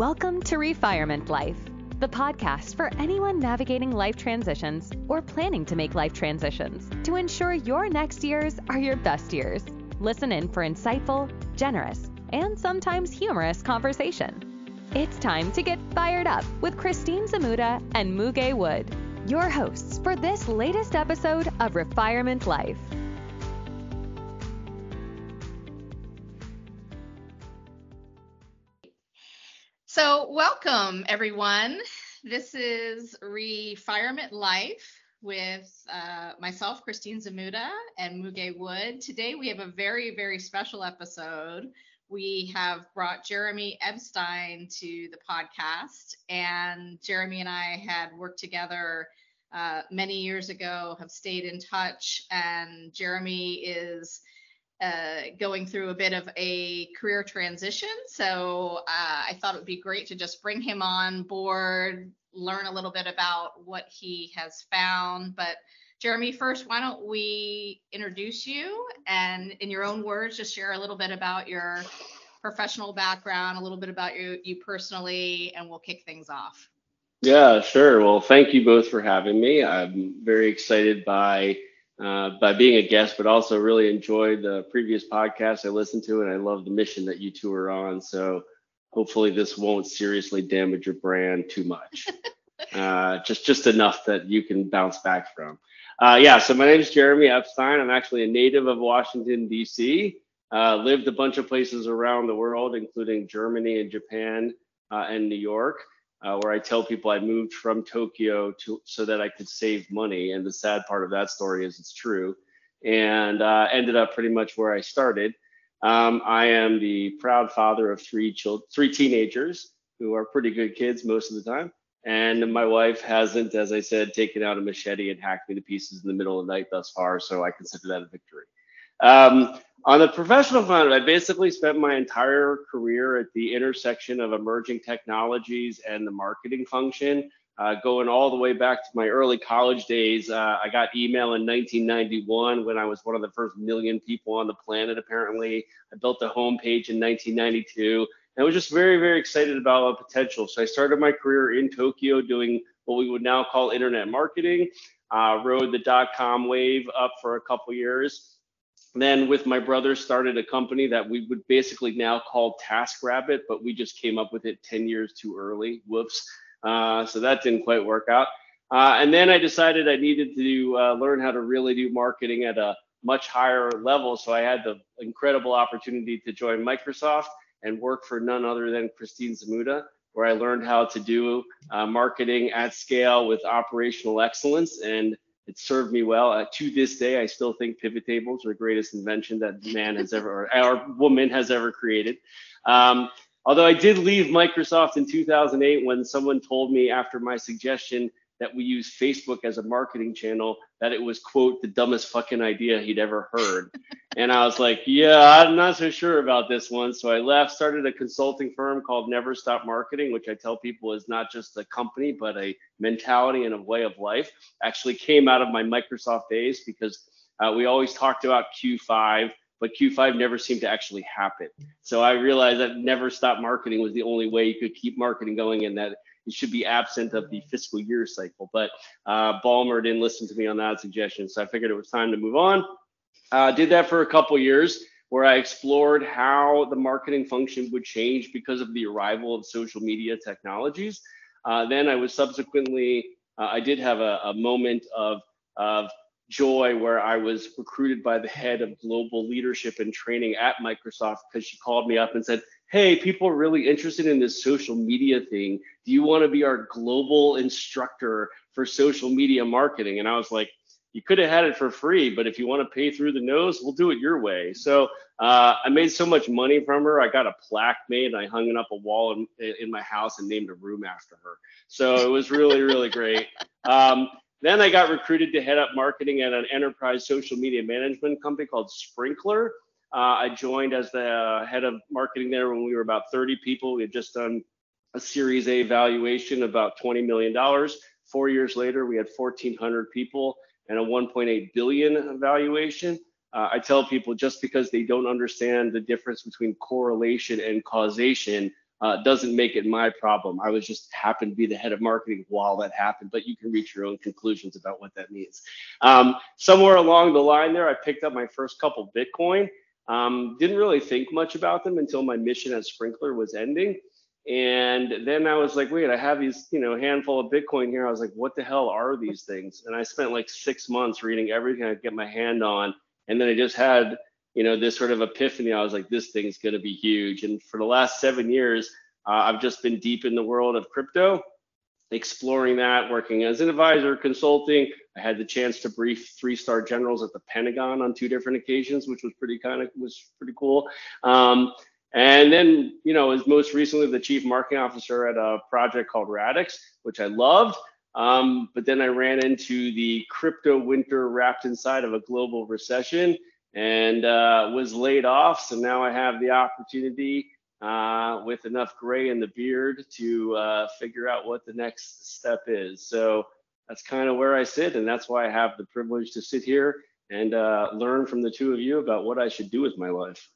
Welcome to Refirement Life, the podcast for anyone navigating life transitions or planning to make life transitions to ensure your next years are your best years. Listen in for insightful, generous, and sometimes humorous conversation. It's time to get fired up with Christine Zamuda and Muge Wood, your hosts for this latest episode of Refirement Life. So, welcome everyone. This is Refirement Life with uh, myself, Christine Zamuda, and Muge Wood. Today, we have a very, very special episode. We have brought Jeremy Epstein to the podcast, and Jeremy and I had worked together uh, many years ago, have stayed in touch, and Jeremy is uh, going through a bit of a career transition. So uh, I thought it would be great to just bring him on board, learn a little bit about what he has found. But Jeremy, first, why don't we introduce you and, in your own words, just share a little bit about your professional background, a little bit about you, you personally, and we'll kick things off. Yeah, sure. Well, thank you both for having me. I'm very excited by uh, by being a guest, but also really enjoyed the previous podcast I listened to, and I love the mission that you two are on. So hopefully this won't seriously damage your brand too much. uh, just just enough that you can bounce back from. Uh, yeah, so my name is Jeremy Epstein. I'm actually a native of Washington D.C. Uh, lived a bunch of places around the world, including Germany and Japan uh, and New York uh, where I tell people I moved from Tokyo to so that I could save money. And the sad part of that story is it's true, and uh, ended up pretty much where I started. Um, I am the proud father of three children, three teenagers who are pretty good kids most of the time. And my wife hasn't, as I said, taken out a machete and hacked me to pieces in the middle of the night thus far. So I consider that a victory. Um, on the professional front, I basically spent my entire career at the intersection of emerging technologies and the marketing function. Uh, going all the way back to my early college days, uh, I got email in 1991 when I was one of the first million people on the planet, apparently. I built a homepage in 1992 and I was just very, very excited about the potential. So I started my career in Tokyo doing what we would now call internet marketing, uh, rode the dot com wave up for a couple years then with my brother started a company that we would basically now call TaskRabbit, but we just came up with it 10 years too early. Whoops. Uh, so that didn't quite work out. Uh, and then I decided I needed to uh, learn how to really do marketing at a much higher level. So I had the incredible opportunity to join Microsoft and work for none other than Christine Zamuda, where I learned how to do uh, marketing at scale with operational excellence. And it served me well. Uh, to this day, I still think pivot tables are the greatest invention that man has ever, or, woman has ever created. Um, although I did leave Microsoft in 2008 when someone told me after my suggestion that we use Facebook as a marketing channel, that it was, quote, the dumbest fucking idea he'd ever heard. and I was like, yeah, I'm not so sure about this one. So I left, started a consulting firm called Never Stop Marketing, which I tell people is not just a company, but a mentality and a way of life. Actually came out of my Microsoft days because uh, we always talked about Q5 but Q5 never seemed to actually happen. So I realized that never stop marketing was the only way you could keep marketing going and that it should be absent of the fiscal year cycle. But uh, Ballmer didn't listen to me on that suggestion, so I figured it was time to move on. Uh, did that for a couple years where I explored how the marketing function would change because of the arrival of social media technologies. Uh, then I was subsequently, uh, I did have a, a moment of, of joy where I was recruited by the head of global leadership and training at Microsoft because she called me up and said, hey, people are really interested in this social media thing. Do you want to be our global instructor for social media marketing? And I was like, you could have had it for free, but if you want to pay through the nose, we'll do it your way. So uh, I made so much money from her. I got a plaque made and I hung it up a wall in, in my house and named a room after her. So it was really, really great. Um, then I got recruited to head up marketing at an enterprise social media management company called Sprinklr. Uh, I joined as the head of marketing there when we were about 30 people. We had just done a Series A valuation, about $20 million. Four years later, we had 1,400 people and a 1.8 billion valuation. Uh, I tell people just because they don't understand the difference between correlation and causation, uh, doesn't make it my problem. I was just happened to be the head of marketing while that happened, but you can reach your own conclusions about what that means. Um, somewhere along the line there, I picked up my first couple Bitcoin. Um, didn't really think much about them until my mission at Sprinklr was ending. And then I was like, wait, I have these, you know, handful of Bitcoin here. I was like, what the hell are these things? And I spent like six months reading everything I could get my hand on. And then I just had you know, this sort of epiphany. I was like, this thing's going to be huge. And for the last seven years, uh, I've just been deep in the world of crypto, exploring that, working as an advisor, consulting. I had the chance to brief three-star generals at the Pentagon on two different occasions, which was pretty kind of was pretty cool. Um, and then, you know, as most recently the chief marketing officer at a project called Radix, which I loved. Um, but then I ran into the crypto winter wrapped inside of a global recession and uh, was laid off. So now I have the opportunity uh, with enough gray in the beard to uh, figure out what the next step is. So that's kind of where I sit, and that's why I have the privilege to sit here and uh, learn from the two of you about what I should do with my life.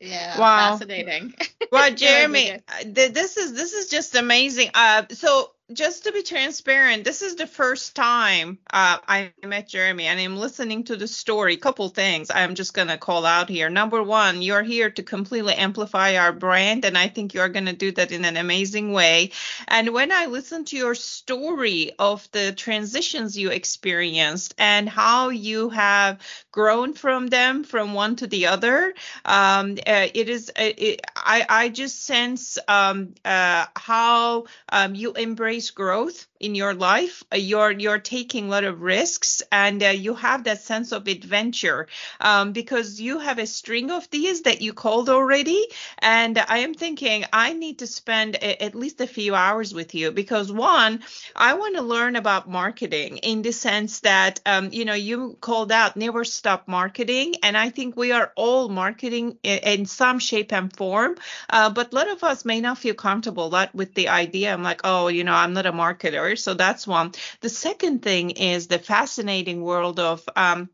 Yeah, wow. fascinating. Well, Jeremy, uh, this is this is just amazing. Uh, so just to be transparent, this is the first time uh, I met Jeremy, and I'm listening to the story. Couple things I'm just gonna call out here. Number one, you're here to completely amplify our brand, and I think you're gonna do that in an amazing way. And when I listen to your story of the transitions you experienced and how you have grown from them from one to the other, um, uh, it is uh, it, I I just sense um, uh, how um, you embrace growth in your life uh, you're you're taking a lot of risks and uh, you have that sense of adventure um, because you have a string of these that you called already. And i am thinking i need to spend a, at least a few hours with you because one i want to learn about marketing in the sense that um, you know you called out never stop marketing. And i think we are all marketing in, in some shape and form uh, but a lot of us may not feel comfortable that with the idea. I'm like oh you know i'm not a marketer so that's one. The second thing is the fascinating world of um,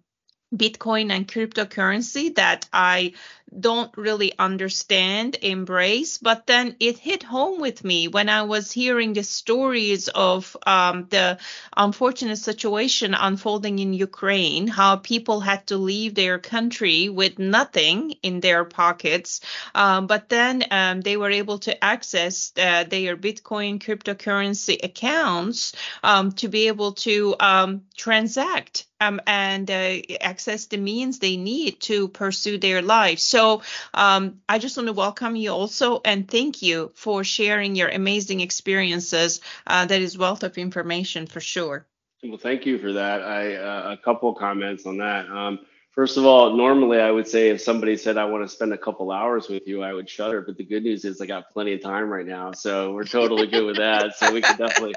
Bitcoin and cryptocurrency that I don't really understand, embrace. But then it hit home with me when I was hearing the stories of um, the unfortunate situation unfolding in Ukraine, how people had to leave their country with nothing in their pockets. Um, but then um, they were able to access uh, their Bitcoin cryptocurrency accounts um, to be able to um, transact um, and uh, access the means they need to pursue their life. So um, I just want to welcome you also and thank you for sharing your amazing experiences. Uh, that is wealth of information for sure. Well, thank you for that. I uh, a couple comments on that. Um, first of all, normally I would say if somebody said I want to spend a couple hours with you, I would shudder. But the good news is I got plenty of time right now, so we're totally good with that. So we can definitely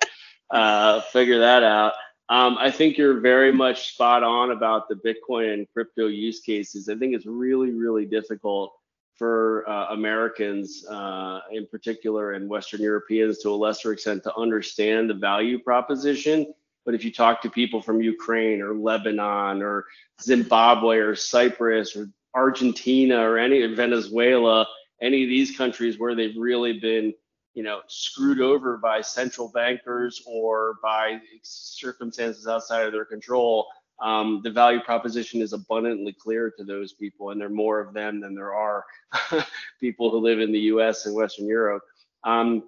uh, figure that out. Um, I think you're very much spot on about the Bitcoin and crypto use cases. I think it's really, really difficult for uh, Americans uh, in particular and Western Europeans to a lesser extent to understand the value proposition. But if you talk to people from Ukraine or Lebanon or Zimbabwe or Cyprus or Argentina or any Venezuela, any of these countries where they've really been you know, screwed over by central bankers or by circumstances outside of their control, um, the value proposition is abundantly clear to those people, and there are more of them than there are people who live in the U.S. and Western Europe. Um,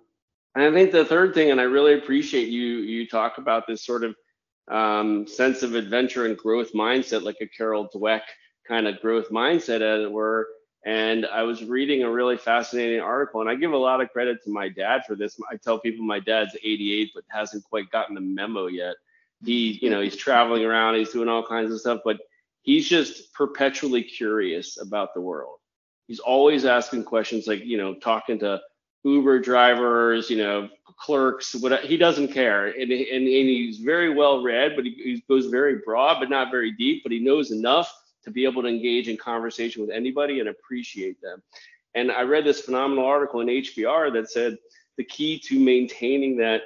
and I think the third thing, and I really appreciate you you talk about this sort of um, sense of adventure and growth mindset, like a Carol Dweck kind of growth mindset, as it were and I was reading a really fascinating article, and I give a lot of credit to my dad for this. I tell people my dad's 88, but hasn't quite gotten the memo yet. He, you know, he's traveling around, he's doing all kinds of stuff, but he's just perpetually curious about the world. He's always asking questions like, you know, talking to Uber drivers, you know, clerks, what he doesn't care. And, and, and he's very well read, but he, he goes very broad, but not very deep, but he knows enough to be able to engage in conversation with anybody and appreciate them. And I read this phenomenal article in HBR that said the key to maintaining that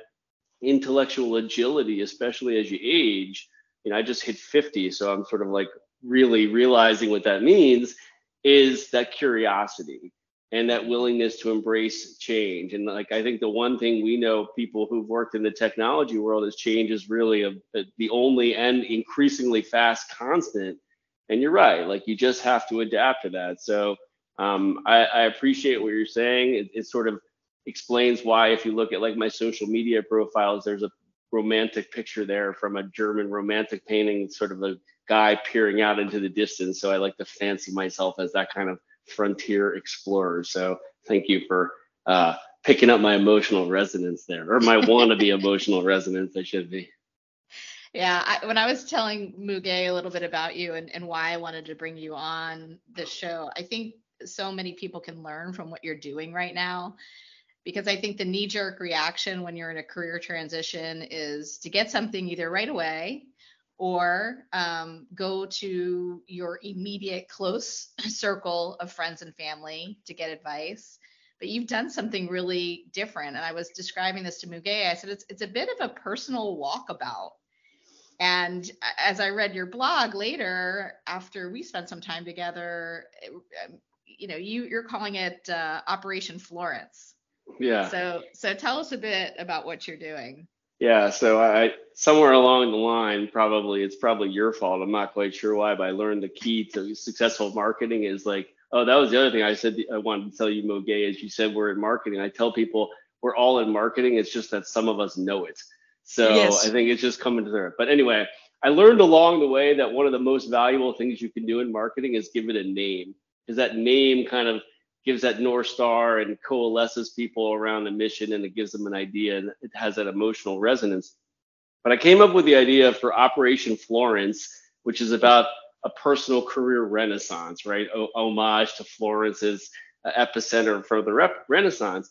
intellectual agility, especially as you age, you know, I just hit 50, so I'm sort of like really realizing what that means is that curiosity. and that willingness to embrace change. And like I think the one thing we know people who've worked in the technology world is change is really a, a, the only and increasingly fast constant. And you're right, like you just have to adapt to that. So um, I, I, appreciate what you're saying. It, it sort of explains why if you look at like my social media profiles, there's a romantic picture there from a German romantic painting, sort of a guy peering out into the distance. So I like to fancy myself as that kind of frontier explorer. So thank you for uh, picking up my emotional resonance there, or my wannabe emotional resonance, I should be. Yeah, I, when I was telling Muge a little bit about you and, and why I wanted to bring you on the show, I think so many people can learn from what you're doing right now. Because I think the knee jerk reaction when you're in a career transition is to get something either right away or um, go to your immediate close circle of friends and family to get advice. But you've done something really different. And I was describing this to Muge. I said it's it's a bit of a personal walkabout. And as I read your blog later, after we spent some time together, um, you know, you you're calling it uh, Operation Florence. Yeah. So so tell us a bit about what you're doing. Yeah, so I somewhere along the line, probably it's probably your fault. I'm not quite sure why, but I learned the key to successful marketing is like, oh, that was the other thing I said I wanted to tell you, Muge, is you said we're in marketing. I tell people we're all in marketing. It's just that some of us know it. So yes. I think it's just coming to there. But anyway, I learned along the way that one of the most valuable things you can do in marketing is give it a name. Because that name kind of gives that north star and coalesces people around a mission and it gives them an idea and it has that emotional resonance but i came up with the idea for operation florence which is about a personal career renaissance right o- homage to florence's epicenter for the rep- renaissance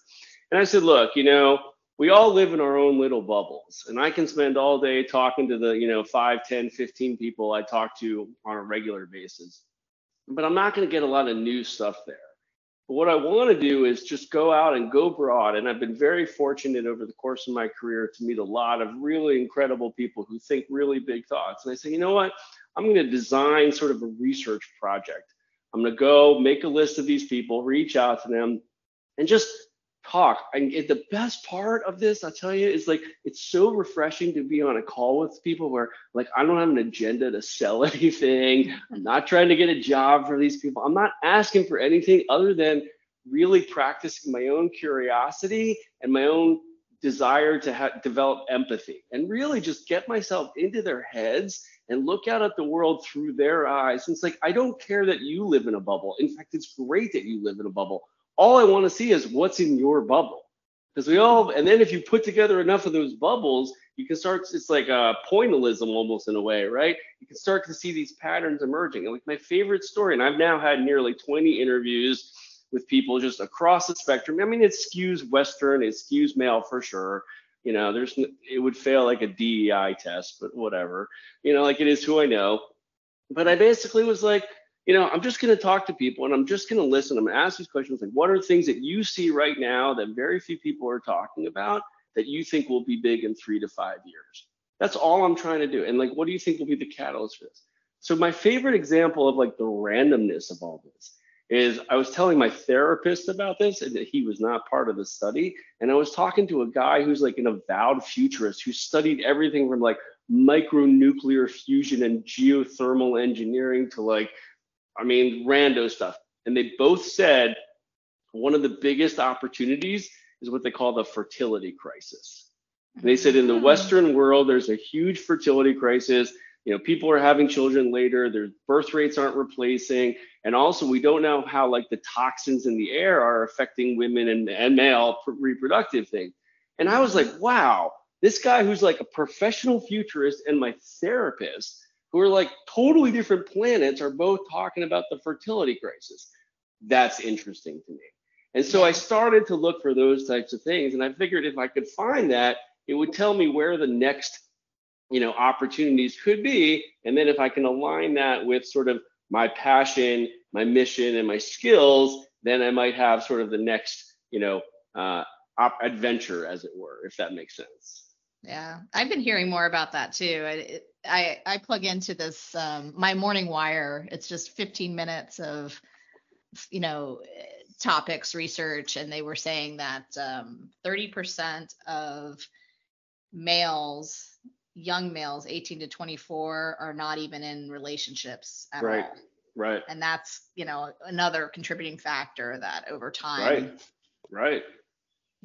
and i said look you know we all live in our own little bubbles and i can spend all day talking to the you know 5 10 15 people i talk to on a regular basis but i'm not going to get a lot of new stuff there but what I want to do is just go out and go broad. And I've been very fortunate over the course of my career to meet a lot of really incredible people who think really big thoughts. And I say, you know what? I'm going to design sort of a research project. I'm going to go make a list of these people, reach out to them, and just talk. And the best part of this, I'll tell you, is like it's so refreshing to be on a call with people where like I don't have an agenda to sell anything. I'm not trying to get a job for these people. I'm not asking for anything other than really practicing my own curiosity and my own desire to ha- develop empathy and really just get myself into their heads and look out at the world through their eyes. And it's like, I don't care that you live in a bubble. In fact, it's great that you live in a bubble all I want to see is what's in your bubble. Because we all, and then if you put together enough of those bubbles, you can start, it's like a pointillism almost in a way, right? You can start to see these patterns emerging. And like my favorite story, and I've now had nearly 20 interviews with people just across the spectrum. I mean, it skews Western, it skews male for sure. You know, there's, it would fail like a DEI test, but whatever. You know, like it is who I know. But I basically was like, you know, I'm just going to talk to people and I'm just going to listen. I'm going to ask these questions like, what are things that you see right now that very few people are talking about that you think will be big in three to five years? That's all I'm trying to do. And like, what do you think will be the catalyst for this? So my favorite example of like the randomness of all this is I was telling my therapist about this and that he was not part of the study. And I was talking to a guy who's like an avowed futurist who studied everything from like micronuclear fusion and geothermal engineering to like I mean, rando stuff. And they both said one of the biggest opportunities is what they call the fertility crisis. And they said in the hmm. Western world, there's a huge fertility crisis. You know, people are having children later. Their birth rates aren't replacing, and also we don't know how like the toxins in the air are affecting women and, and male reproductive thing. And I was like, wow, this guy who's like a professional futurist and my therapist who are like totally different planets are both talking about the fertility crisis. That's interesting to me. And so I started to look for those types of things. And I figured if I could find that, it would tell me where the next, you know, opportunities could be. And then if I can align that with sort of my passion, my mission, and my skills, then I might have sort of the next, you know, uh, op- adventure, as it were, if that makes sense. Yeah, I've been hearing more about that too. I I, I plug into this um, my morning wire. It's just 15 minutes of you know topics research, and they were saying that um, 30% of males, young males, 18 to 24, are not even in relationships at right. all. Right. And that's you know another contributing factor that over time. Right. Right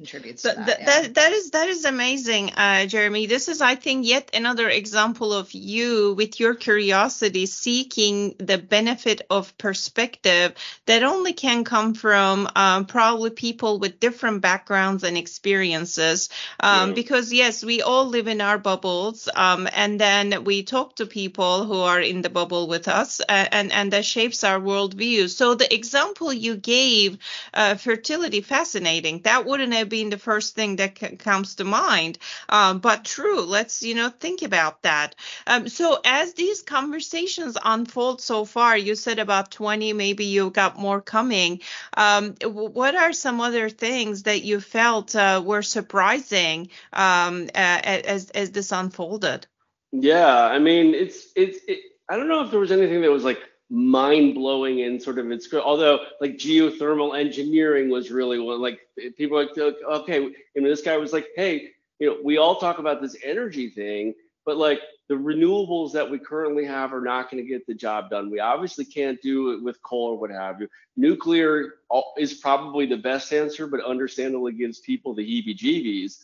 contributes that, that, yeah. that, that is that is amazing uh, jeremy this is i think yet another example of you with your curiosity seeking the benefit of perspective that only can come from um, probably people with different backgrounds and experiences um, yeah. because yes we all live in our bubbles um, and then we talk to people who are in the bubble with us uh, and and that shapes our worldview so the example you gave uh, fertility fascinating that wouldn't have being the first thing that c- comes to mind. Um, but true, let's you know think about that. Um, so as these conversations unfold so far, you said about 20, maybe you got more coming. Um, what are some other things that you felt uh, were surprising uh, as as this unfolded? Yeah, I mean, it's it's. It, I don't know if there was anything that was like mind blowing in sort of its although like geothermal engineering was really one like people like okay and this guy was like hey you know we all talk about this energy thing but like the renewables that we currently have are not going to get the job done. We obviously can't do it with coal or what have you. Nuclear is probably the best answer but understandably gives people the heebie jeebies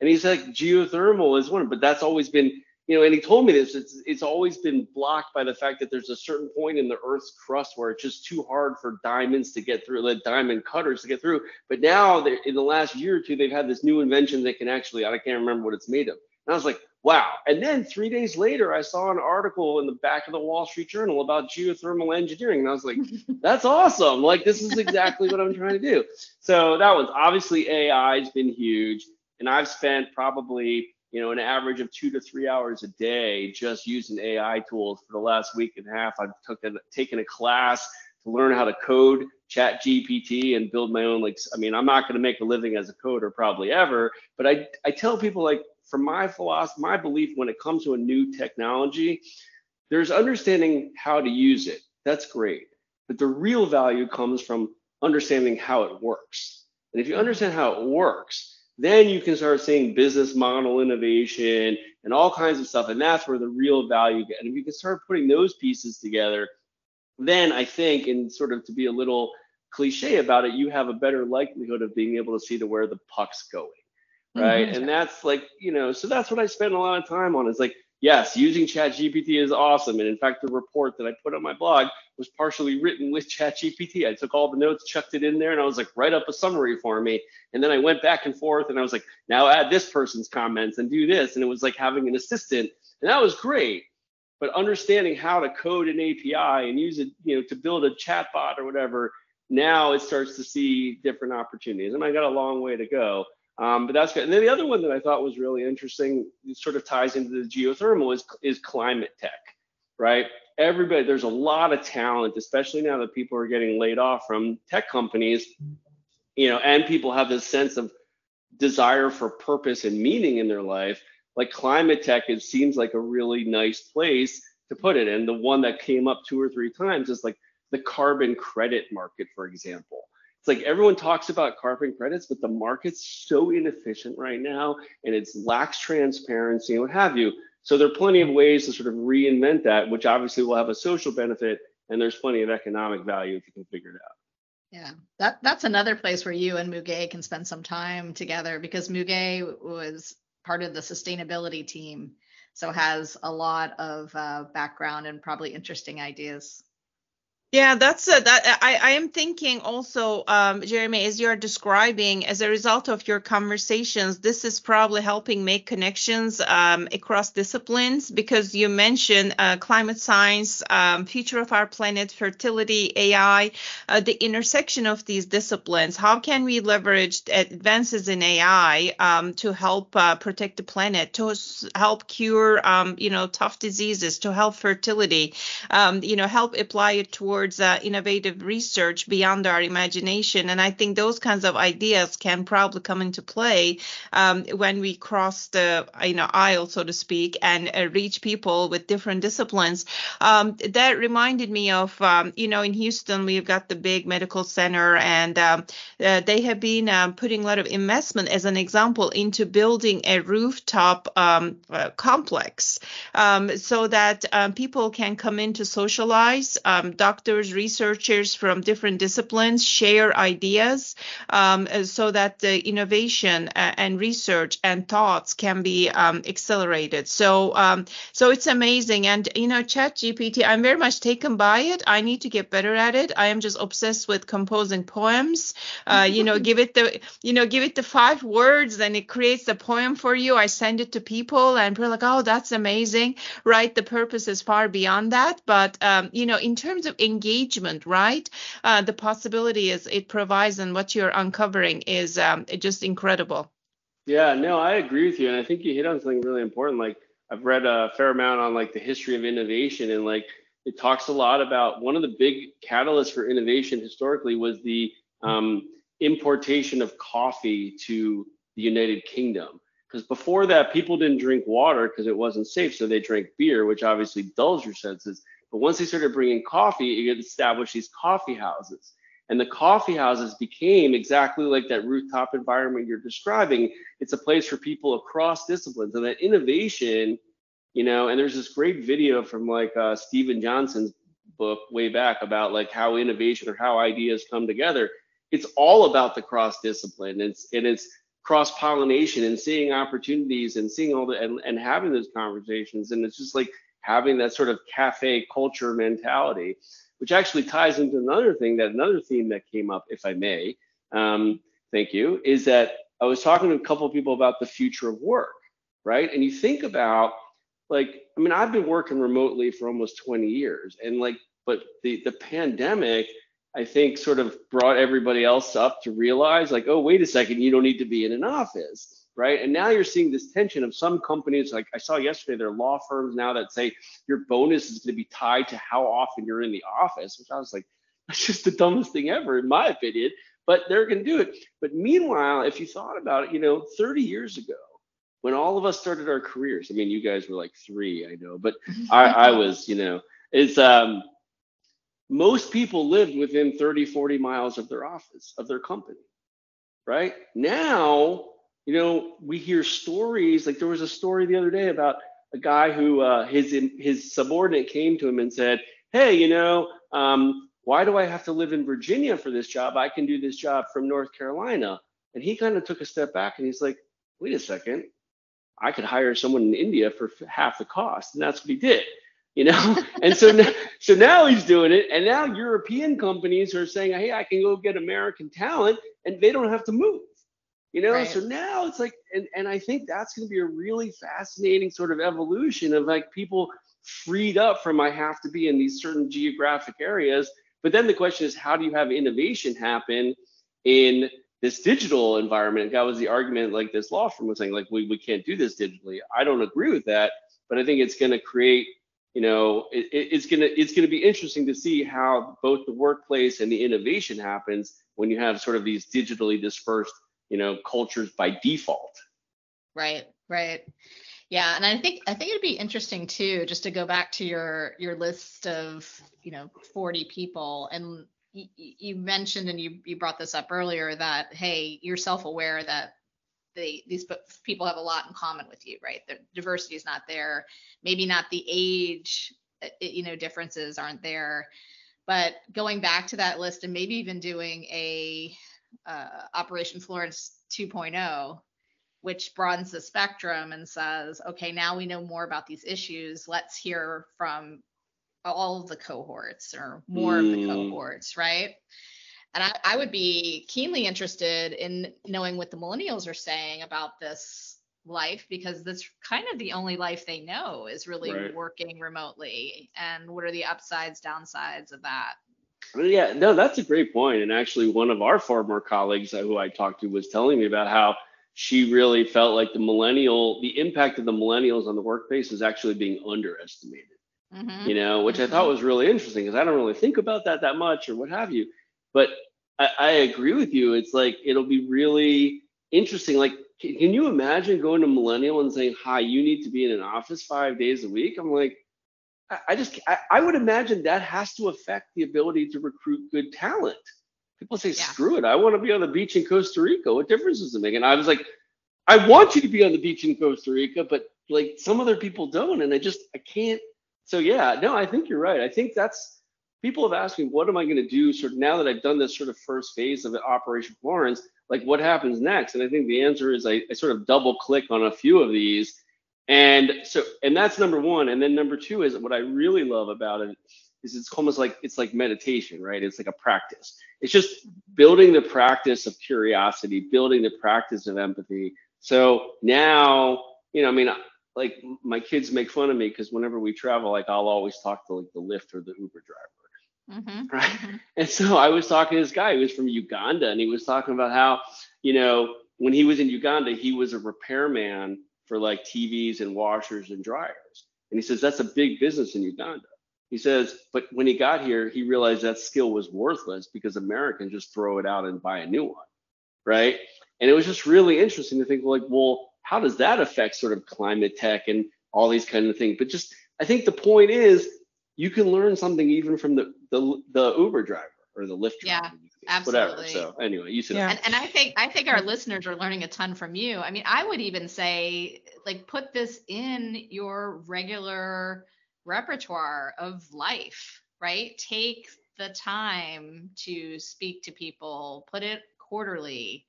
and he's like geothermal is one but that's always been you know, and he told me this. It's it's always been blocked by the fact that there's a certain point in the Earth's crust where it's just too hard for diamonds to get through, the diamond cutters to get through. But now, in the last year or two, they've had this new invention that can actually, I can't remember what it's made of. And I was like, wow. And then three days later, I saw an article in the back of the Wall Street Journal about geothermal engineering. And I was like, that's awesome. Like, this is exactly what I'm trying to do. So that was obviously AI has been huge. And I've spent probably you know, an average of two to three hours a day just using AI tools for the last week and a half. I've took a, taken a class to learn how to code chat GPT and build my own, like, I mean, I'm not going to make a living as a coder probably ever, but I, I tell people like, from my philosophy, my belief when it comes to a new technology, there's understanding how to use it. That's great. But the real value comes from understanding how it works. And if you understand how it works, then you can start seeing business model innovation and all kinds of stuff. And that's where the real value get. And if you can start putting those pieces together, then I think, and sort of to be a little cliche about it, you have a better likelihood of being able to see to where the puck's going. Right. Mm-hmm. And that's like, you know, so that's what I spend a lot of time on is like, yes, using ChatGPT is awesome. And in fact, the report that I put on my blog was partially written with ChatGPT. I took all the notes, chucked it in there, and I was like, write up a summary for me. And then I went back and forth and I was like, now add this person's comments and do this. And it was like having an assistant. And that was great. But understanding how to code an API and use it, you know, to build a chatbot or whatever, now it starts to see different opportunities. And I got a long way to go. Um, but that's good. And then the other one that I thought was really interesting, sort of ties into the geothermal, is is climate tech, right? Everybody, there's a lot of talent, especially now that people are getting laid off from tech companies, you know, and people have this sense of desire for purpose and meaning in their life. Like climate tech, it seems like a really nice place to put it. And the one that came up two or three times is like the carbon credit market, for example it's like everyone talks about carbon credits, but the market's so inefficient right now and it lacks transparency and what have you. So there are plenty of ways to sort of reinvent that, which obviously will have a social benefit and there's plenty of economic value if you can figure it out. Yeah, that that's another place where you and Muge can spend some time together because Muge was part of the sustainability team, so has a lot of uh, background and probably interesting ideas. Yeah, that's a, that. I, I am thinking also, um, Jeremy, as you're describing, as a result of your conversations, this is probably helping make connections um, across disciplines because you mentioned uh, climate science, um, future of our planet, fertility, AI, uh, the intersection of these disciplines. How can we leverage advances in AI um, to help uh, protect the planet, to help cure, um, you know, tough diseases, to help fertility, um, you know, help apply it towards towards uh, innovative research beyond our imagination. And I think those kinds of ideas can probably come into play um, when we cross the you know aisle, so to speak, and uh, reach people with different disciplines. Um, that reminded me of um, you know in Houston we've got the big medical center, and um, uh, they have been um, putting a lot of investment, as an example, into building a rooftop um, uh, complex so that people can come in to socialize. doctors, researchers from different disciplines share ideas so that the innovation uh, and research and thoughts can be um, accelerated. So, um, so it's amazing. And you know, Chat GPT, I'm very much taken by it. I need to get better at it. I am just obsessed with composing poems. Uh, you know, give it the, you know, give it the five words, and it creates the poem for you. I send it to people, and people are like, oh, that's amazing, right? The purpose is far beyond that, but um, you know, in terms of right? Uh, the possibility is it provides, and what you're uncovering is um, just incredible. Yeah, no, I agree with you, and I think you hit on something really important. Like I've read a fair amount on like the history of innovation, and like it talks a lot about one of the big catalysts for innovation historically was the um, importation of coffee to the United Kingdom. Because before that, people didn't drink water because it wasn't safe, so they drank beer, which obviously dulls your senses. But once they started bringing coffee, it established these coffee houses. And the coffee houses became exactly like that rooftop environment you're describing. It's a place for people across disciplines. And that innovation, you know, and there's this great video from like uh, Steven Johnson's book way back about like how innovation or how ideas come together. It's all about the cross discipline. It's and it's cross pollination and seeing opportunities and seeing all the and, and having those conversations. And it's just like having that sort of cafe culture mentality which actually ties into another thing that another theme that came up, if I may. Um, thank you. Is that I was talking to a couple of people about the future of work, right? And you think about like, I mean, I've been working remotely for almost 20 years, and like, but the the pandemic, I think, sort of brought everybody else up to realize, like, oh, wait a second, you don't need to be in an office right? And now you're seeing this tension of some companies, like I saw yesterday, there are law firms now that say your bonus is going to be tied to how often you're in the office, which I was like, that's just the dumbest thing ever, in my opinion. But they're going to do it. But meanwhile, if you thought about it, you know, 30 years ago, when all of us started our careers, I mean, you guys were like three, I know, but I, I was, you know, it's um, most people lived within 30, 40 miles of their office, of their company, right? Now you know, we hear stories. Like there was a story the other day about a guy who uh, his his subordinate came to him and said, "Hey, you know, um, why do I have to live in Virginia for this job? I can do this job from North Carolina." And he kind of took a step back and he's like, "Wait a second, I could hire someone in India for half the cost," and that's what he did. You know, and so now, so now he's doing it, and now European companies are saying, "Hey, I can go get American talent, and they don't have to move." You know right. so now it's like and, and i think that's going to be a really fascinating sort of evolution of like people freed up from i have to be in these certain geographic areas. But then the question is how do you have innovation happen in this digital environment? That was the argument like this law firm was saying like we, we can't do this digitally. I don't agree with that but i think it's going to create you know it, it's going to it's going to be interesting to see how both the workplace and the innovation happens when you have sort of these digitally dispersed you know cultures by default. Right right. Yeah and i think i think it'd be interesting too just to go back to your your list of you know 40 people. And you, you mentioned and you you brought this up earlier that hey you're self-aware that they these people have a lot in common with you right? The diversity is not there. Maybe not the age uh, you know differences aren't there. But going back to that list and maybe even doing a uh, Operation Florence 2.0, which broadens the spectrum and says, okay, now we know more about these issues. Let's hear from all of the cohorts or more mm. of the hmm. cohorts, right? And I, I, would be keenly interested in knowing what the millennials are saying about this life because that's kind of the only life they know is really right. working remotely. And what are the upsides, downsides of that? Yeah, no, that's a great point. And actually, one of our former colleagues who I talked to was telling me about how she really felt like the millennial, the impact of the millennials on the workplace is actually being underestimated. mm-hmm. you know, which mm-hmm. I thought was really interesting because I don't really think about that that much or what have you. But I, I agree with you. It's like it'll be really interesting. Like, can you imagine going to millennial and saying, "Hi, you need to be in an office five days a week"? I'm like, I just I, I would imagine that has to affect the ability to recruit good talent. People say, yeah. "Screw it, I want to be on the beach in Costa Rica. What difference does it make?" And I was like, I want you to be on the beach in Costa Rica, but like some other people don't, and I just I can't. So yeah, no, I think you're right. I think that's people have asked me, what am I going to do? Sort of now that I've done this sort of first phase of Operation Florence, like what happens next? And I think the answer is I, I sort of double click on a few of these, and so and that's number one. And then number two is what I really love about it is it's almost like it's like meditation, right? It's like a practice. It's just building the practice of curiosity, building the practice of empathy. So now, you know, I mean, like my kids make fun of me because whenever we travel, like I'll always talk to like the Lyft or the Uber driver Mm-hmm. Right. Mm-hmm. And so I was talking to this guy who was from Uganda, and he was talking about how, you know, when he was in Uganda, he was a repairman for like TVs and washers and dryers. And he says that's a big business in Uganda. He says, but when he got here, he realized that skill was worthless because Americans just throw it out and buy a new one. Right. And it was just really interesting to think, like, well, how does that affect sort of climate tech and all these kind of things? But just, I think the point is, you can learn something even from the the, the Uber driver or the Lyft driver. Yeah, absolutely. Whatever. So anyway, you said yeah. And, and I think I think our listeners are learning a ton from you. I mean, I would even say like put this in your regular repertoire of life, right? Take the time to speak to people, put it quarterly,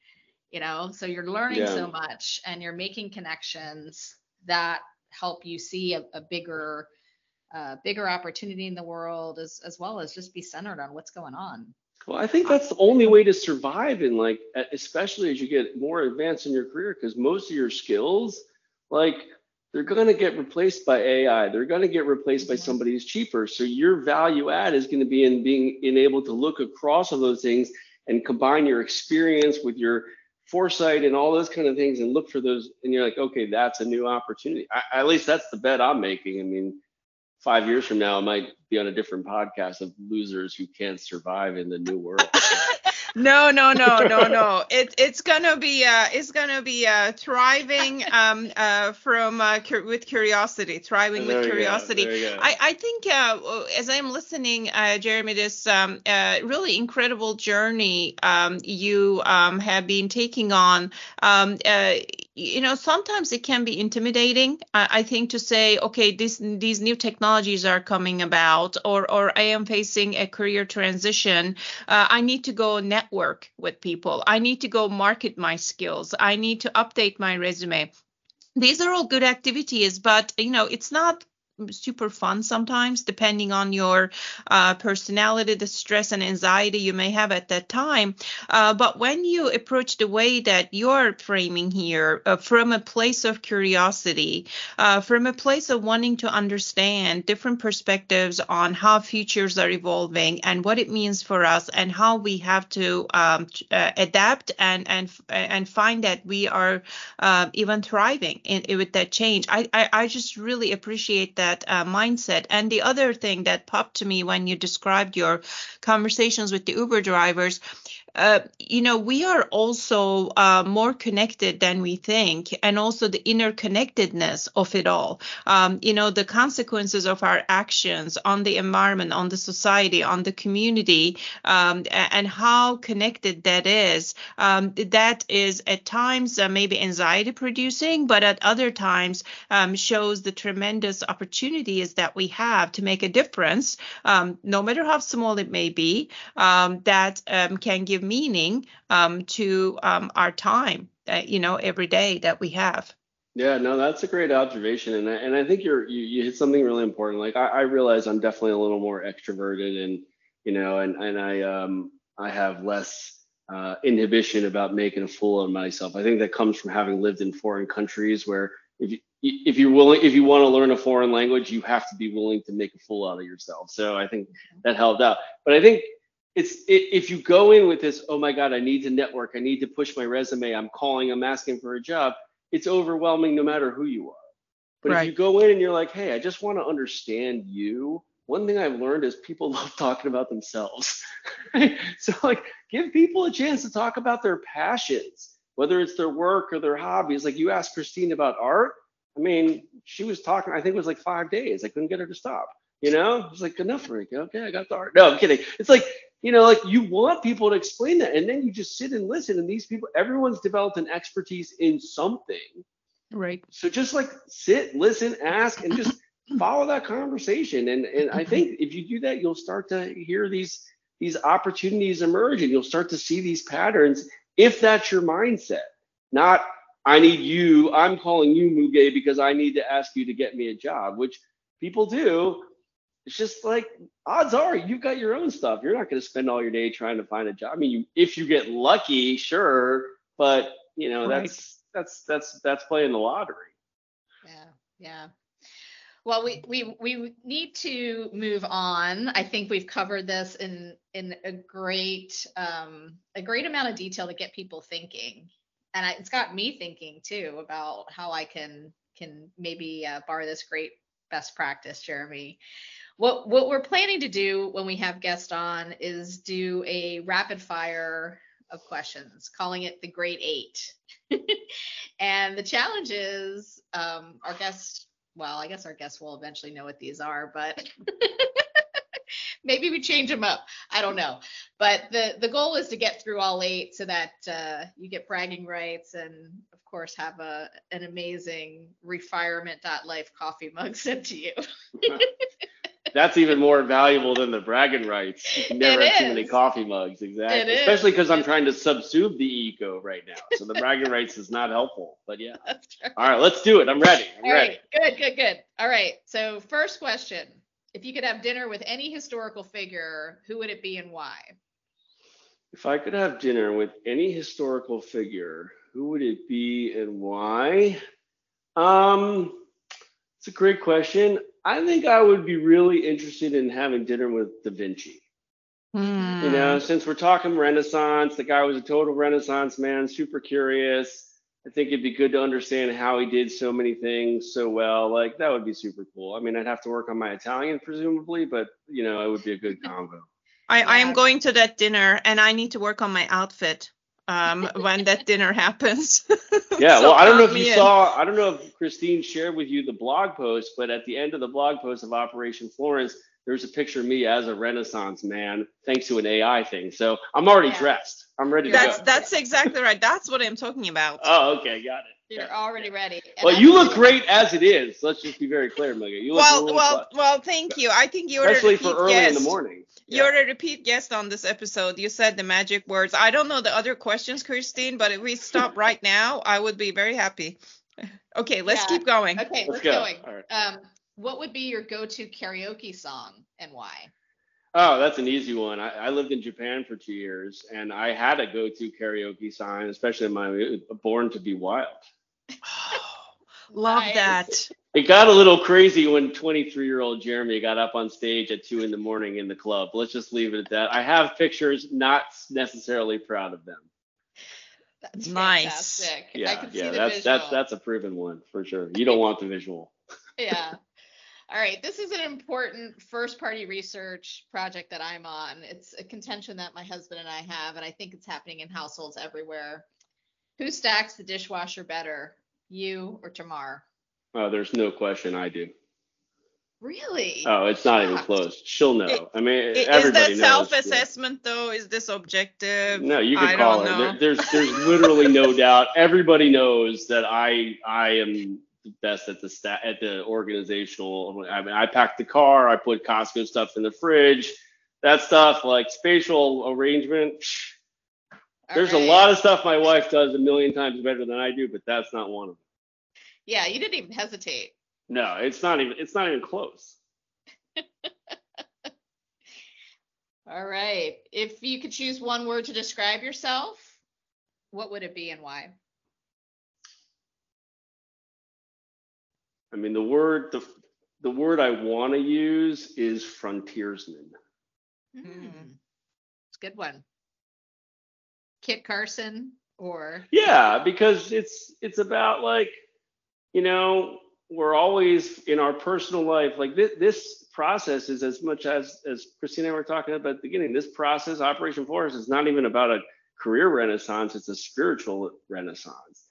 you know, so you're learning yeah. so much and you're making connections that help you see a, a bigger uh, bigger opportunity in the world as as well as just be centered on what's going on well i think that's the only way to survive in like especially as you get more advanced in your career because most of your skills like they're going to get replaced by ai they're going to get replaced by mm-hmm. somebody who's cheaper. So your value add is going to be in being in able to look across all those things and combine your experience with your foresight and all those kind of things and look for those and you're like okay that's a new opportunity. I, at least that's the bet i'm making. I mean five years from now, I might be on a different podcast of losers who can't survive in the new world. no, no, no, no, no. It, it's gonna be uh, it's gonna be uh, thriving um, uh, from uh, cu- with curiosity, thriving with curiosity. I, I think uh, as I'm listening, uh, Jeremy, this um, uh, really incredible journey um, you um, have been taking on. Um, uh, you know, sometimes it can be intimidating. I, I think to say, okay, this these new technologies are coming about, or or I am facing a career transition. Uh, I need to go network with people. I need to go market my skills. I need to update my resume. These are all good activities, but you know, it's not super fun sometimes, depending on your uh, personality, the stress and anxiety you may have at that time. Uh, but when you approach the way that you're framing here uh, from a place of curiosity, uh, from a place of wanting to understand different perspectives on how futures are evolving and what it means for us and how we have to um, uh, adapt and and and find that we are uh, even thriving in, with that change. I, I I just really appreciate that that uh, mindset. And the other thing that popped to me when you described your conversations with the Uber drivers uh, you know, we are also uh, more connected than we think, and also the interconnectedness of it all. Um, you know, the consequences of our actions on the environment, on the society, on the community, um, and how connected that is. Um, that is at times uh, maybe anxiety producing, but at other times um, shows the tremendous opportunities that we have to make a difference, um, no matter how small it may be, um, that can give give meaning um, to um, our time, uh, you know, every day that we have. Yeah, no, that's a great observation, and I, and I think you're you, you hit something really important. Like I, I realize I'm definitely a little more extroverted, and you know, and and I um I have less uh, inhibition about making a fool of myself. I think that comes from having lived in foreign countries where if you if you're willing if you want to learn a foreign language, you have to be willing to make a fool out of yourself. So I think that helped out. But I think it's it, if you go in with this, oh my God, I need to network, I need to push my resume, I'm calling, I'm asking for a job, it's overwhelming no matter who you are. But Right. if you go in and you're like, hey, I just want to understand you. One thing I've learned is people love talking about themselves. so like give people a chance to talk about their passions, whether it's their work or their hobbies. Like you asked Christine about art. I mean, she was talking, I think it was like five days. I couldn't get her to stop. You know, it's like enough for me. Okay, I got the art. No, I'm kidding. It's like, you know, like you want people to explain that, and then you just sit and listen. And these people, everyone's developed an expertise in something. Right. So just like sit, listen, ask, and just follow that conversation. And and I think if you do that, you'll start to hear these these opportunities emerge, and you'll start to see these patterns if that's your mindset. Not I need you. I'm calling you Muge because I need to ask you to get me a job, which people do. It's just like odds are you've got your own stuff. You're not going to spend all your day trying to find a job. I mean, you, if you get lucky, sure, but you know Right. that's that's that's that's playing the lottery. Yeah, yeah. Well, we we we need to move on. I think we've covered this in in a great um a great amount of detail to get people thinking, and I, it's got me thinking too about how I can can maybe uh, borrow this great best practice, Jeremy. What what we're planning to do when we have guests on is do a rapid fire of questions, calling it the Great Eight. and the challenge is um, our guests. Well, I guess our guests will eventually know what these are, but maybe we change them up. I don't know. But the the goal is to get through all eight so that uh, you get bragging rights and of course have a an amazing refirement.life coffee mug sent to you. That's even more valuable than the bragging rights. You can never have too many coffee mugs, exactly. Especially because I'm trying to subsume the ego right now. So the bragging rights is not helpful. But yeah. Right. All right, let's do it. I'm ready. I'm All ready. right, good, good, good. All right. So first question: If you could have dinner with any historical figure, who would it be and why? If I could have dinner with any historical figure, who would it be and why? Um, it's a great question. I think I would be really interested in having dinner with Da Vinci. Hmm. You know, since we're talking Renaissance, the guy was a total Renaissance man, super curious. I think it'd be good to understand how he did so many things so well. Like that would be super cool. I mean, I'd have to work on my Italian presumably, but you know, it would be a good combo. I, I am going to that dinner and I need to work on my outfit um, when that dinner happens. Yeah, So well, I don't know if you in. saw, I don't know if Christine shared with you the blog post, but at the end of the blog post of Operation Florence, there's a picture of me as a Renaissance man, thanks to an AI thing. So I'm already Yeah. dressed. I'm ready to That's go. that's exactly right. That's what I'm talking about. Oh, okay, got it. You're Yeah. already ready. And Well, I you look it. great as it is. Let's just be very clear, Muge. You look well, really well, flush. well. Thank you. I think you're especially a repeat for early guest. in the morning. You're a repeat guest on this episode. You said the magic words. I don't know the other questions, Christine, but if we stop right now, I would be very happy. Okay, let's Yeah. keep going. Okay, Let's let's, go. going. All right. Um, what would be your go-to karaoke song and why? Oh, that's an easy one. I, I lived in Japan for two years, and I had a go-to karaoke sign, especially in my uh, "Born to Be Wild." Love Nice. that. It got a little crazy when 23-year-old Jeremy got up on stage at two in the morning in the club. Let's just leave it at that. I have pictures, not necessarily proud of them. That's Nice. fantastic. I Yeah, see yeah, the that's visual. that's that's a proven one for sure. You don't want the visual. yeah. All right. This is an important first party research project that I'm on. It's a contention that my husband and I have, and I think it's happening in households everywhere. Who stacks the dishwasher better, you or Tamar? Oh, there's no question I do. Really? Oh, it's not even close. She'll know. It- I mean, I- Is that self-assessment though? Is this objective? No, you I can call her. There, there's there's literally no doubt. Everybody knows that I I am the best at the stat at the organizational. I mean, I pack the car. I put Costco stuff in the fridge. That stuff like spatial arrangement. All There's right. a lot of stuff my wife does a million times better than I do, but that's not one of them. Yeah, you didn't even hesitate. No, it's not even it's not even close. All right. If you could choose one word to describe yourself, what would it be and why? I mean, the word the the word I want to use is frontiersman. Hmm. It's a good one. Kit Carson or Yeah, because it's it's about like, you know, we're always in our personal life like this, this process is as much as as Christina and I were talking about at the beginning. This process, Operation Florence, is not even about a career renaissance; it's a spiritual renaissance.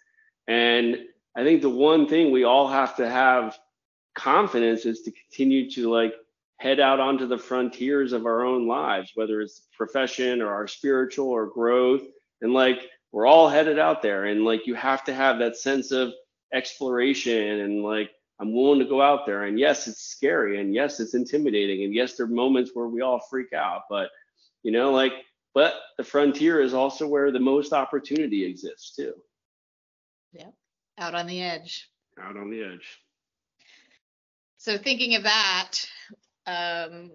And I think the one thing we all have to have confidence is to continue to like head out onto the frontiers of our own lives, whether it's profession or our spiritual or growth. And like we're all headed out there. And like you have to have that sense of exploration and like I'm willing to go out there. And yes, it's scary. And yes, it's intimidating. And yes, there are moments where we all freak out. But you know, like, but the frontier is also where the most opportunity exists too. Yeah. Out on the edge. Out on the edge. So thinking of that, um,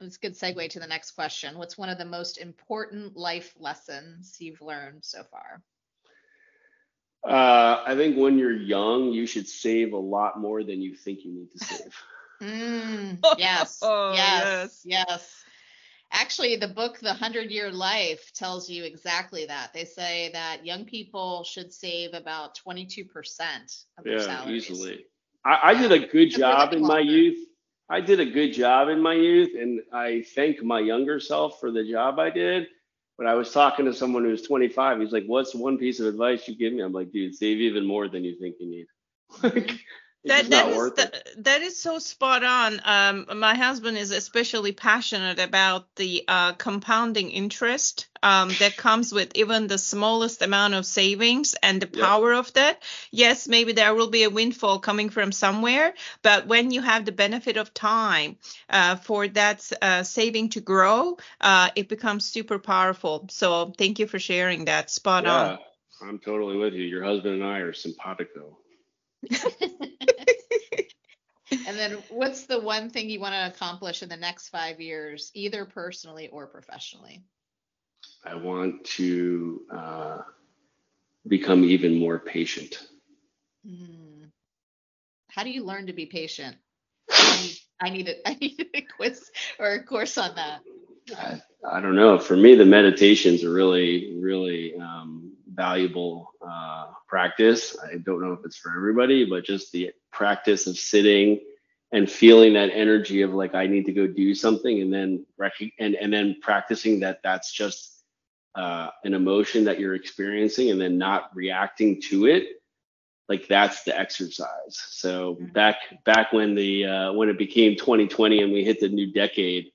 it's a good segue to the next question. What's one of the most important life lessons you've learned so far? Uh, I think when you're young, you should save a lot more than you think you need to save. mm, yes, oh, yes, yes, yes. Actually, the book, The Hundred Year Life, tells you exactly that. They say that young people should save about 22% of their yeah, salaries. easily. I, I did a good job in my youth I did a good job in my youth, and I thank my younger self for the job I did. But I was talking to someone who was 25. He's like, "What's one piece of advice you give me?" I'm like, "Dude, save even more than you think you need." like, that that is the, that is so spot on. Um, my husband is especially passionate about the uh, compounding interest um, that comes with even the smallest amount of savings and the power of that. Yes, maybe there will be a windfall coming from somewhere, but when you have the benefit of time uh, for that uh, saving to grow, uh, it becomes super powerful. So thank you for sharing that. Spot yeah, on. I'm totally with you. Your husband and I are simpatico. and then what's the one thing you want to accomplish in the next five years, either personally or professionally? I want to uh, become even more patient. Mm. How do you learn to be patient? I need, I need, a, I need a quiz or a course on that. I, I don't know. For me, the meditations are really, really um, valuable uh, practice. I don't know if it's for everybody, but just the practice of sitting and feeling that energy of like I need to go do something, and then rec- and and then practicing that that's just uh, an emotion that you're experiencing, and then not reacting to it. Like that's the exercise. So mm-hmm. back back when the uh, when it became 2020 and we hit the new decade,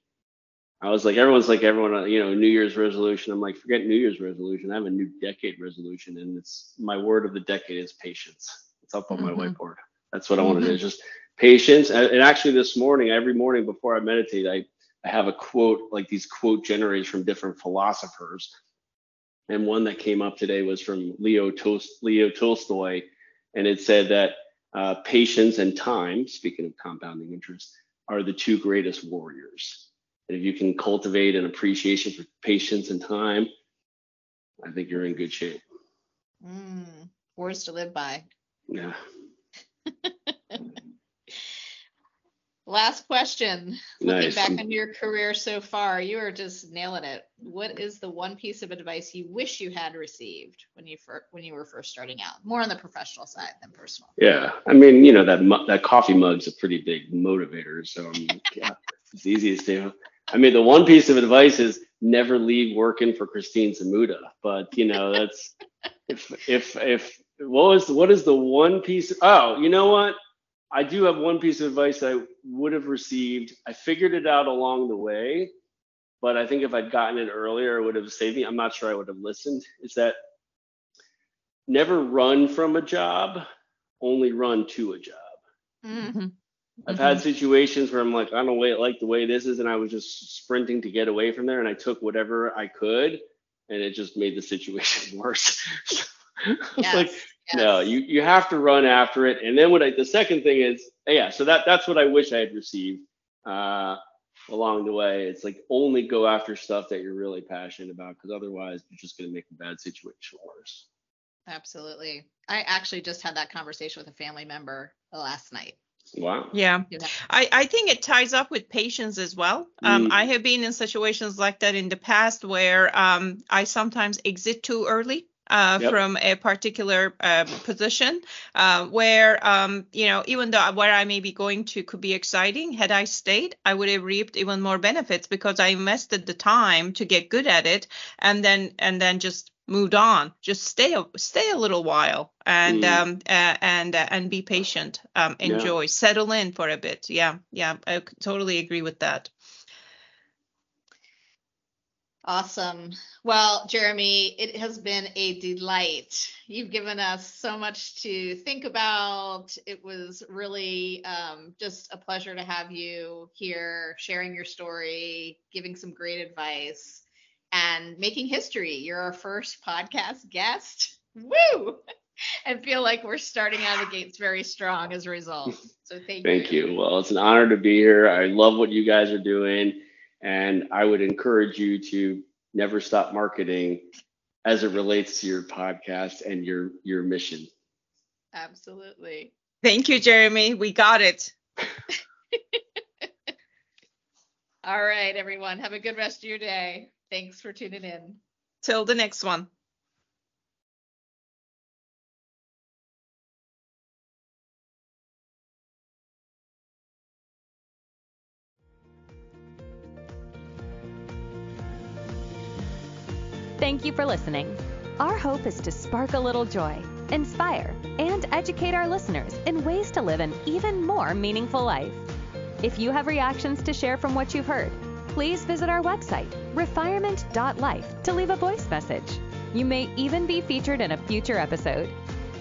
I was like, everyone's like, everyone, uh, you know, New Year's resolution. I'm like, forget New Year's resolution. I have a new decade resolution, and it's my word of the decade is patience. It's up on mm-hmm. my whiteboard. That's what mm-hmm. I want to do. Just patience. And actually, this morning, every morning before I meditate, I I have a quote like these quote generators from different philosophers, and one that came up today was from Leo Tol- Leo Tolstoy, and it said that uh, patience and time, speaking of compounding interest, are the two greatest warriors if you can cultivate an appreciation for patience and time, I think you're in good shape. Mm, words to live by. Yeah. Last question. Looking back on your career so far, you are just nailing it. What is the one piece of advice you wish you had received when you fir- when you were first starting out? More on the professional side than personal. Yeah, I mean, you know that mu- that coffee mug's a pretty big motivator, so yeah, it's easy easiest to I mean, the one piece of advice is never leave working for Christine Zamuda. But you know, that's if if if what was what is the one piece? Oh, you know what? I do have one piece of advice I would have received. I figured it out along the way, but I think if I'd gotten it earlier, it would have saved me. I'm not sure I would have listened. Is that never run from a job, only run to a job. Mm-hmm. I've mm-hmm. had situations where I'm like, I don't wait, like the way this is, and I was just sprinting to get away from there, and I took whatever I could, and it just made the situation worse. yes, like, yes. no, you you have to run after it. And then what I the second thing is, yeah, so that that's what I wish I had received uh, along the way. It's like only go after stuff that you're really passionate about, because otherwise you're just going to make a bad situation worse. Absolutely. I actually just had that conversation with a family member last night. Wow. Yeah. I, I think it ties up with patience as well. Um, mm. I have been in situations like that in the past where um, I sometimes exit too early uh, yep. from a particular uh, position uh, where um, you know even though where I may be going to could be exciting had I stayed I would have reaped even more benefits because I invested the time to get good at it and then and then just moved on just stay a stay a little while and mm. um uh, and uh, and be patient um enjoy yeah. settle in for a bit yeah yeah i totally agree with that Awesome. Well, Jeremy, it has been a delight. You've given us so much to think about. It was really um, just a pleasure to have you here sharing your story, giving some great advice, and making history. You're our first podcast guest. Woo! and feel like we're starting out of the gates very strong as a result. So thank, thank you. Thank you. Well, it's an honor to be here. I love what you guys are doing and I would encourage you to never stop marketing as it relates to your podcast and your your mission. Absolutely. Thank you, Jeremy. We got it. All right, everyone. Have a good rest of your day. Thanks for tuning in. Till the next one. Thank you for listening. Our hope is to spark a little joy, inspire, and educate our listeners in ways to live an even more meaningful life. If you have reactions to share from what you've heard, please visit our website, refirement.life, to leave a voice message. You may even be featured in a future episode.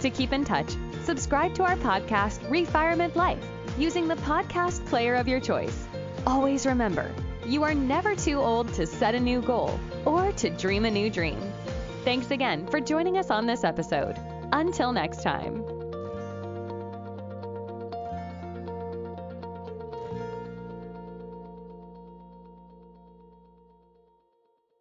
To keep in touch, subscribe to our podcast, Refirement Life, using the podcast player of your choice. Always remember, you are never too old to set a new goal or to dream a new dream. Thanks again for joining us on this episode. Until next time.